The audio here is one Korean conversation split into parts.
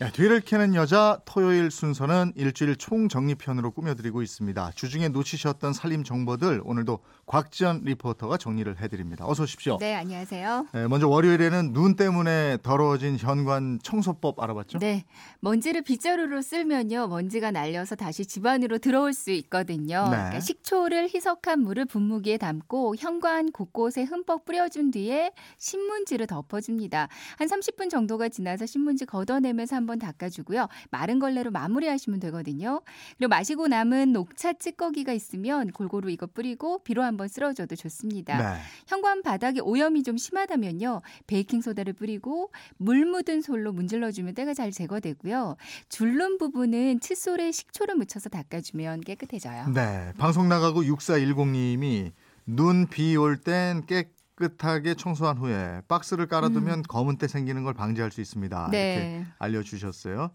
야, 뒤를 캐는 여자 토요일 순서는 일주일 총정리편으로 꾸며드리고 있습니다. 주중에 놓치셨던 살림 정보들 오늘도 곽지연 리포터가 정리를 해드립니다. 어서 오십시오. 네, 안녕하세요. 네, 먼저 월요일에는 눈 때문에 더러워진 현관 청소법 알아봤죠? 네, 먼지를 빗자루로 쓸면요, 먼지가 날려서 다시 집 안으로 들어올 수 있거든요. 네. 그러니까 식초를 희석한 물을 분무기에 담고 현관 곳곳에 흠뻑 뿌려준 뒤에 신문지를 덮어줍니다. 한 30분 정도가 지나서 신문지 걷어내면서 한번 닦아주고요. 마른 걸레로 마무리하시면 되거든요. 그리고 마시고 남은 녹차 찌꺼기가 있으면 골고루 이거 뿌리고 비로 한번 쓸어줘도 좋습니다. 네. 현관 바닥에 오염이 좀 심하다면요. 베이킹 소다를 뿌리고 물 묻은 솔로 문질러 주면 때가 잘 제거되고요. 줄눈 부분은 칫솔에 식초를 묻혀서 닦아주면 깨끗해져요. 네. 방송 나가고 6410님이 눈 비 올 땐 깨끗 하게 청소한 후에 박스를 깔아두면 검은 때 생기는 걸 방지할 수 있습니다. 음. 네. 이렇게 알려주셨어요.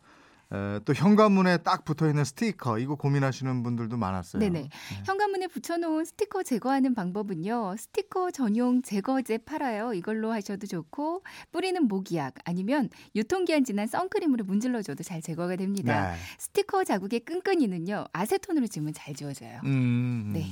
에, 또 현관문에 딱 붙어 있는 스티커 이거 고민하시는 분들도 많았어요. 네네. 현관문에 붙여놓은 스티커 제거하는 방법은요. 스티커 전용 제거제 팔아요. 이걸로 하셔도 좋고 뿌리는 모기약 아니면 유통기한 지난 선크림으로 문질러줘도 잘 제거가 됩니다. 네. 스티커 자국의 끈끈이는요. 아세톤으로 지우면 잘 지워져요. 음, 네.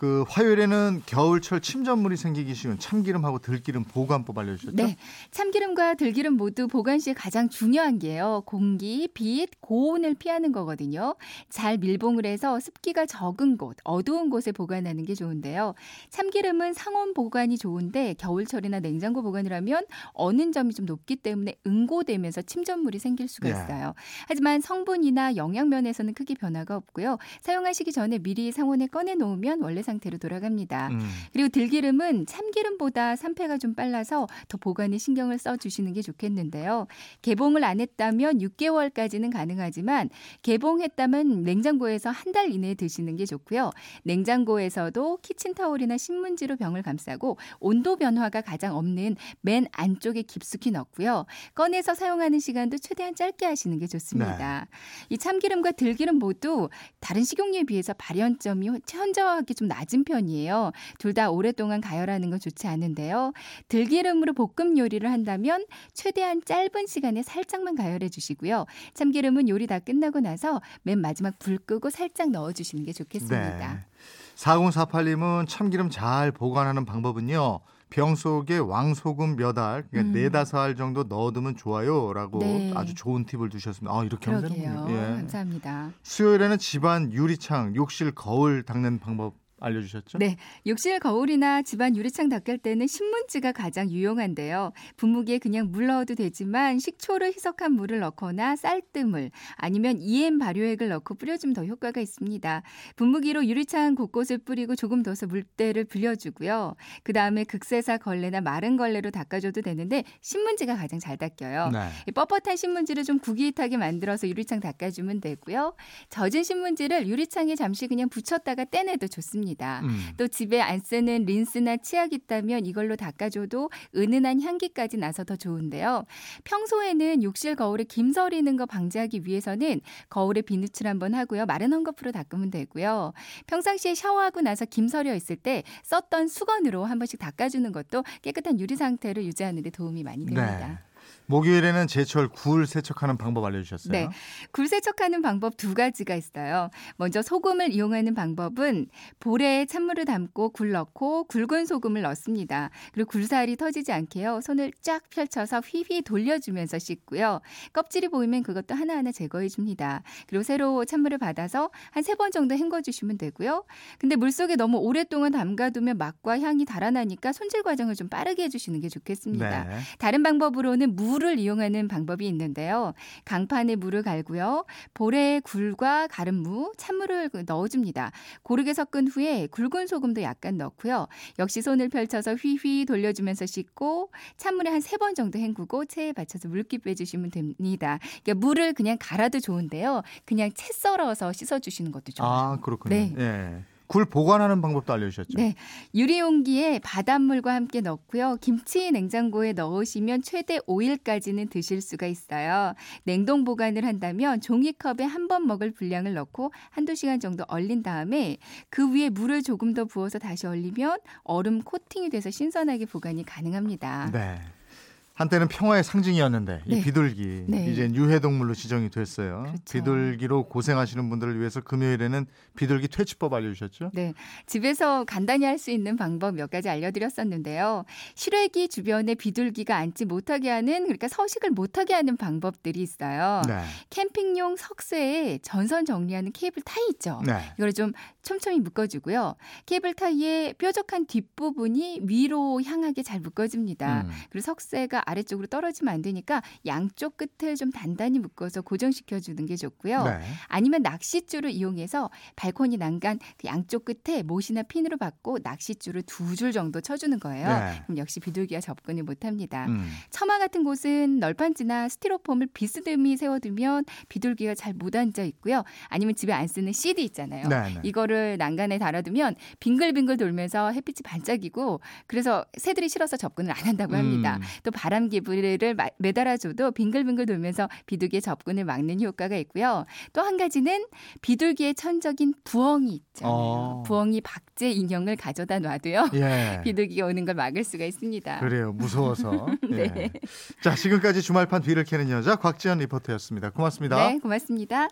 그 화요일에는 겨울철 침전물이 생기기 쉬운 참기름하고 들기름 보관법 알려주셨죠? 네. 참기름과 들기름 모두 보관 시에 가장 중요한 게요. 공기, 빛, 고온을 피하는 거거든요. 잘 밀봉을 해서 습기가 적은 곳, 어두운 곳에 보관하는 게 좋은데요. 참기름은 상온 보관이 좋은데 겨울철이나 냉장고 보관을 하면 어는 점이 좀 높기 때문에 응고되면서 침전물이 생길 수가 예. 있어요. 하지만 성분이나 영양 면에서는 크게 변화가 없고요. 사용하시기 전에 미리 상온에 꺼내 놓으면 원래 상태로 돌아갑니다. 음, 그리고 들기름은 참기름보다 산패가 좀 빨라서 더 보관에 신경을 써 주시는 게 좋겠는데요. 개봉을 안 했다면 6개월까지는 가능하지만 개봉했다면 냉장고에서 한 달 이내에 드시는 게 좋고요. 냉장고에서도 키친타올이나 신문지로 병을 감싸고 온도 변화가 가장 없는 맨 안쪽에 깊숙이 넣고요. 꺼내서 사용하는 시간도 최대한 짧게 하시는 게 좋습니다. 이 참기름과 들기름 모두 다른 식용유에 비해서 발연점이 현저하게 좀 낮은 편이에요. 둘 다 오랫동안 가열하는 건 좋지 않은데요. 들기름으로 볶음 요리를 한다면 최대한 짧은 시간에 살짝만 가열해 주시고요. 참기름은 요리 다 끝나고 나서 맨 마지막 불 끄고 살짝 넣어 주시는 게 좋겠습니다. 네. 4048님은 참기름 잘 보관하는 방법은요. 병 속에 왕소금 몇 알, 그러니까 음. 네다섯 알 정도 넣어두면 좋아요라고 네. 아주 좋은 팁을 주셨습니다. 아, 이렇게 하면. 되는군요. 예. 감사합니다. 수요일에는 집안 유리창, 욕실 거울 닦는 방법 알려주셨죠? 네, 욕실 거울이나 집안 유리창 닦을 때는 신문지가 가장 유용한데요. 분무기에 그냥 물 넣어도 되지만 식초를 희석한 물을 넣거나 쌀뜨물 아니면 EM 발효액을 넣고 뿌려주면 더 효과가 있습니다. 분무기로 유리창 곳곳을 뿌리고 조금 더서 물때를 불려주고요. 그 다음에 극세사 걸레나 마른 걸레로 닦아줘도 되는데 신문지가 가장 잘 닦여요. 네. 이 뻣뻣한 신문지를 좀 구기타게 만들어서 유리창 닦아주면 되고요. 젖은 신문지를 유리창에 잠시 그냥 붙였다가 떼내도 좋습니다. 음. 또 집에 안 쓰는 린스나 치약 있다면 이걸로 닦아줘도 은은한 향기까지 나서 더 좋은데요. 평소에는 욕실 거울에 김 서리는 거 방지하기 위해서는 거울에 비누칠 한번 하고요. 마른 헝겊으로 닦으면 되고요. 평상시에 샤워하고 나서 김 서려 있을 때 썼던 수건으로 한 번씩 닦아주는 것도 깨끗한 유리 상태를 유지하는 데 도움이 많이 됩니다. 네. 목요일에는 제철 굴 세척하는 방법 알려주셨어요. 네. 굴 세척하는 방법 두 가지가 있어요. 먼저 소금을 이용하는 방법은 볼에 찬물을 담고 굴 넣고 굵은 소금을 넣습니다. 그리고 굴살이 터지지 않게요. 손을 쫙 펼쳐서 휘휘 돌려주면서 씻고요. 껍질이 보이면 그것도 하나하나 제거해 줍니다. 그리고 새로 찬물을 받아서 한 세 번 정도 헹궈 주시면 되고요. 근데 물속에 너무 오랫동안 담가두면 맛과 향이 달아나니까 손질 과정을 좀 빠르게 해주시는 게 좋겠습니다. 네. 다른 방법으로는 물을 이용하는 방법이 있는데요. 강판에 물을 갈고요. 볼에 굴과 가른 무, 찬물을 그 넣어줍니다. 고르게 섞은 후에 굵은 소금도 약간 넣고요. 역시 손을 펼쳐서 휘휘 돌려주면서 씻고 찬물에 한 세 번 정도 헹구고 체에 받쳐서 물기 빼주시면 됩니다. 그러니까 물을 그냥 갈아도 좋은데요. 그냥 채 썰어서 씻어주시는 것도 좋아요. 아, 그렇군요. 네. 예. 굴 보관하는 방법도 알려주셨죠. 네. 유리 용기에 바닷물과 함께 넣고요. 김치 냉장고에 넣으시면 최대 5일까지는 드실 수가 있어요. 냉동 보관을 한다면 종이컵에 한 번 먹을 분량을 넣고 한두 시간 정도 얼린 다음에 그 위에 물을 조금 더 부어서 다시 얼리면 얼음 코팅이 돼서 신선하게 보관이 가능합니다. 네. 한때는 평화의 상징이었는데 이 네. 비둘기 네. 이제 유해동물로 지정이 됐어요. 그렇죠. 비둘기로 고생하시는 분들을 위해서 금요일에는 비둘기 퇴치법 알려주셨죠. 네. 집에서 간단히 할 수 있는 방법 몇 가지 알려드렸었는데요. 실외기 주변에 비둘기가 앉지 못하게 하는, 그러니까 서식을 못하게 하는 방법들이 있어요. 네. 캠핑용 석쇠에 전선 정리하는 케이블 타이 있죠. 네. 이거를 좀 촘촘히 묶어주고요. 케이블 타이의 뾰족한 뒷부분이 위로 향하게 잘 묶어집니다. 음. 그리고 석쇠가 아래쪽으로 떨어지면 안 되니까 양쪽 끝을 좀 단단히 묶어서 고정시켜 주는 게 좋고요. 네. 아니면 낚싯줄을 이용해서 발코니 난간 그 양쪽 끝에 못이나 핀으로 받고 낚싯줄을 두 줄 정도 쳐주는 거예요. 네. 그럼 역시 비둘기가 접근을 못합니다. 음. 처마 같은 곳은 널판지나 스티로폼을 비스듬히 세워두면 비둘기가 잘 못 앉아 있고요. 아니면 집에 안 쓰는 CD 있잖아요. 네, 네. 이거를 난간에 달아두면 빙글빙글 돌면서 햇빛이 반짝이고 그래서 새들이 싫어서 접근을 안 한다고 합니다. 음. 또 바람 개불을 마- 매달아줘도 빙글빙글 돌면서 비둘기의 접근을 막는 효과가 있고요. 또 한 가지는 비둘기의 천적인 부엉이 있잖아요. 어. 부엉이 박제 인형을 가져다 놔도요. 예. 비둘기가 오는 걸 막을 수가 있습니다. 그래요. 무서워서. 네. 예. 자, 지금까지 주말판 뒤를 캐는 여자 곽지연 리포터였습니다. 고맙습니다. 네, 고맙습니다.